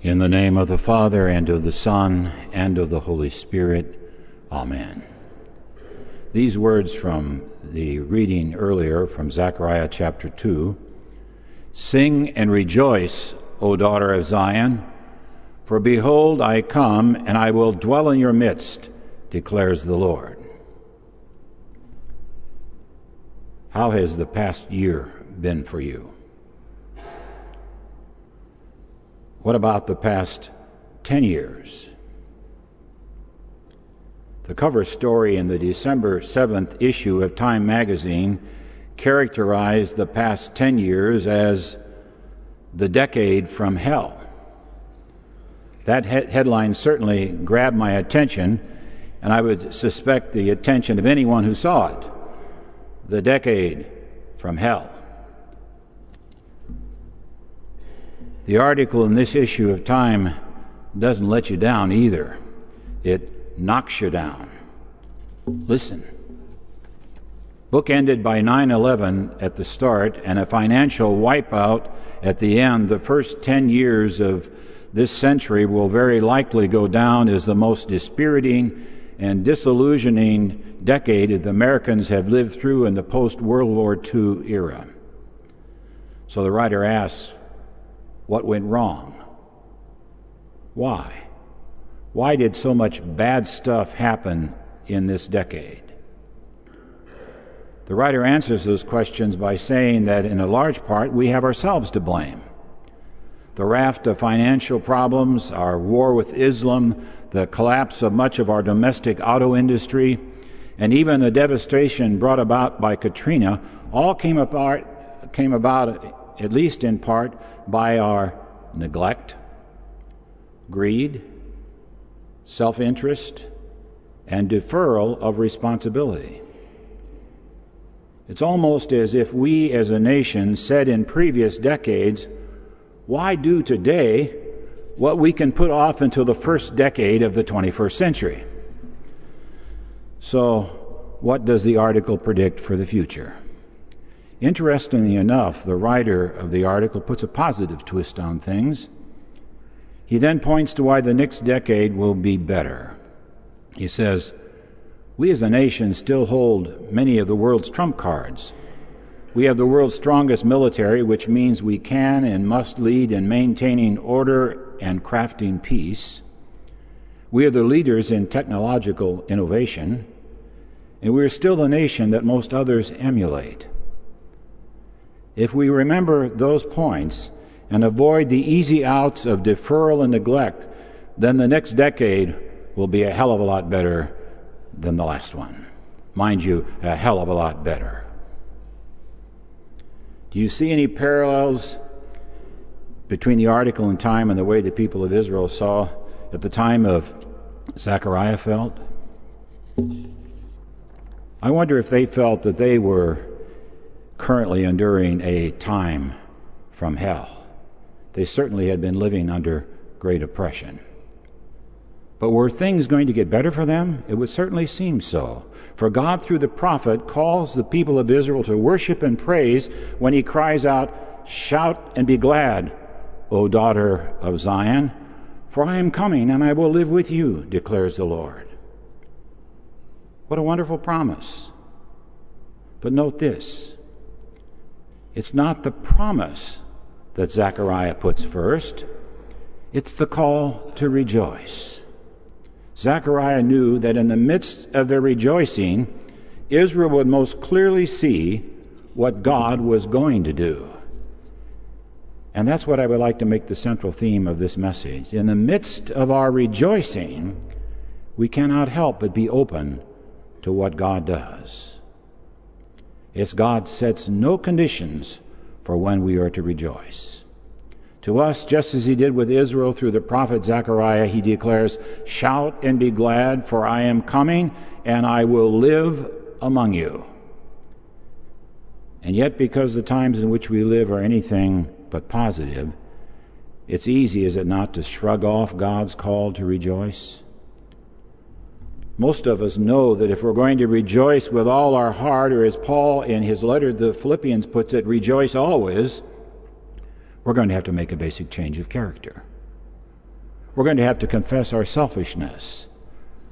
In the name of the Father, and of the Son, and of the Holy Spirit. Amen. These words from the reading earlier from Zechariah chapter 2 Sing and rejoice, O daughter of Zion, for behold, I come, and I will dwell in your midst, declares the Lord. How has the past year been for you? What about the past 10 years? The cover story in the December 7th issue of Time magazine characterized the past 10 years as the decade from hell. That he- headline certainly grabbed my attention, and I would suspect the attention of anyone who saw it. The decade from hell. The article in this issue of Time doesn't let you down either, it knocks you down. Listen. Book ended by 9 11 at the start and a financial wipeout at the end. The first 10 years of this century will very likely go down as the most dispiriting and disillusioning decade that the Americans have lived through in the post World War II era. So the writer asks, what went wrong? Why? Why did so much bad stuff happen in this decade? The writer answers those questions by saying that in a large part we have ourselves to blame. The raft of financial problems, our war with Islam, the collapse of much of our domestic auto industry, and even the devastation brought about by Katrina all came about, came about at least in part, by our neglect, greed, self interest, and deferral of responsibility. It's almost as if we as a nation said in previous decades, why do today what we can put off until the first decade of the 21st century? So, what does the article predict for the future? Interestingly enough, the writer of the article puts a positive twist on things. He then points to why the next decade will be better. He says, We as a nation still hold many of the world's trump cards. We have the world's strongest military, which means we can and must lead in maintaining order and crafting peace. We are the leaders in technological innovation, and we are still the nation that most others emulate. If we remember those points and avoid the easy outs of deferral and neglect, then the next decade will be a hell of a lot better than the last one. Mind you, a hell of a lot better. Do you see any parallels between the article in time and the way the people of Israel saw at the time of Zechariah felt? I wonder if they felt that they were currently enduring a time from hell. They certainly had been living under great oppression. But were things going to get better for them? It would certainly seem so. For God, through the prophet, calls the people of Israel to worship and praise when he cries out, Shout and be glad, O daughter of Zion, for I am coming and I will live with you, declares the Lord. What a wonderful promise. But note this it's not the promise that Zechariah puts first, it's the call to rejoice. Zechariah knew that in the midst of their rejoicing, Israel would most clearly see what God was going to do. And that's what I would like to make the central theme of this message. In the midst of our rejoicing, we cannot help but be open to what God does. It's God sets no conditions for when we are to rejoice. To us, just as he did with Israel through the prophet Zechariah, he declares, Shout and be glad, for I am coming, and I will live among you. And yet, because the times in which we live are anything but positive, it's easy, is it not, to shrug off God's call to rejoice? Most of us know that if we're going to rejoice with all our heart, or as Paul in his letter to the Philippians puts it, rejoice always, we're going to have to make a basic change of character. We're going to have to confess our selfishness,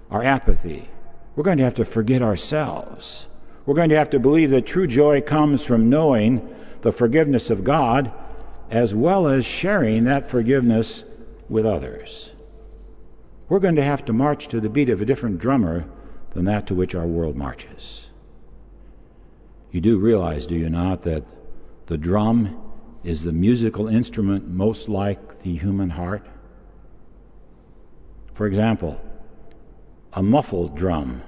our apathy. We're going to have to forget ourselves. We're going to have to believe that true joy comes from knowing the forgiveness of God as well as sharing that forgiveness with others. We're going to have to march to the beat of a different drummer than that to which our world marches. You do realize, do you not, that the drum is the musical instrument most like the human heart? For example, a muffled drum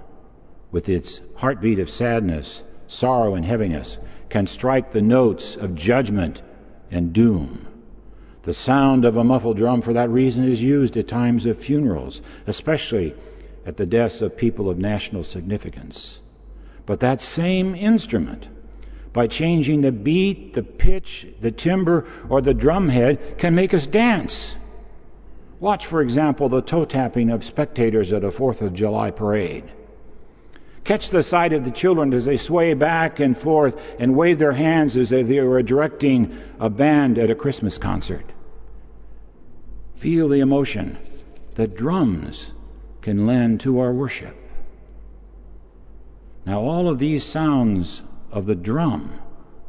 with its heartbeat of sadness, sorrow, and heaviness can strike the notes of judgment and doom. The sound of a muffled drum, for that reason, is used at times of funerals, especially at the deaths of people of national significance. But that same instrument, by changing the beat, the pitch, the timbre, or the drumhead, can make us dance. Watch, for example, the toe tapping of spectators at a Fourth of July parade. Catch the sight of the children as they sway back and forth and wave their hands as if they were directing a band at a Christmas concert. Feel the emotion that drums can lend to our worship. Now, all of these sounds of the drum,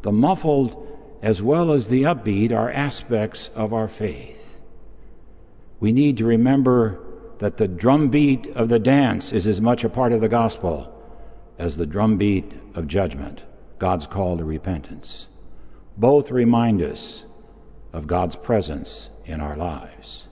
the muffled as well as the upbeat, are aspects of our faith. We need to remember that the drumbeat of the dance is as much a part of the gospel as the drumbeat of judgment, God's call to repentance. Both remind us of God's presence in our lives.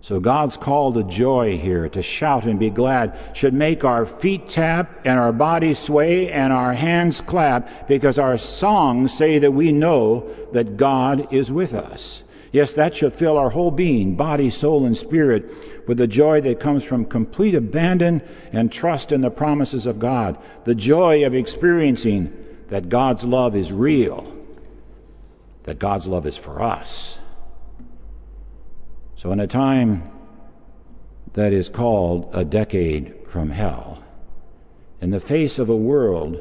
So God's call to joy here, to shout and be glad, should make our feet tap and our bodies sway and our hands clap because our songs say that we know that God is with us. Yes, that should fill our whole being, body, soul, and spirit, with the joy that comes from complete abandon and trust in the promises of God, the joy of experiencing that God's love is real, that God's love is for us. So, in a time that is called a decade from hell, in the face of a world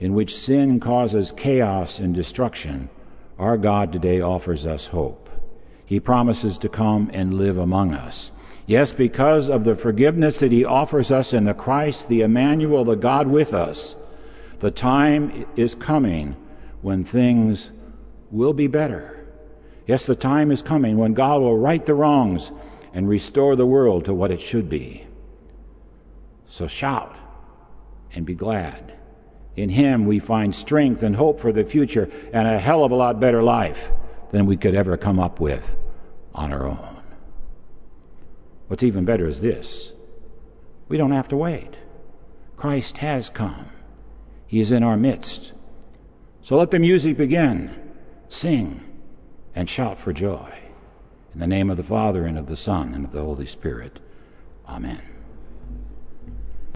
in which sin causes chaos and destruction, our God today offers us hope. He promises to come and live among us. Yes, because of the forgiveness that He offers us in the Christ, the Emmanuel, the God with us, the time is coming when things will be better. Yes, the time is coming when God will right the wrongs and restore the world to what it should be. So shout and be glad. In Him we find strength and hope for the future and a hell of a lot better life than we could ever come up with on our own. What's even better is this we don't have to wait. Christ has come, He is in our midst. So let the music begin. Sing and shout for joy. In the name of the Father, and of the Son, and of the Holy Spirit. Amen.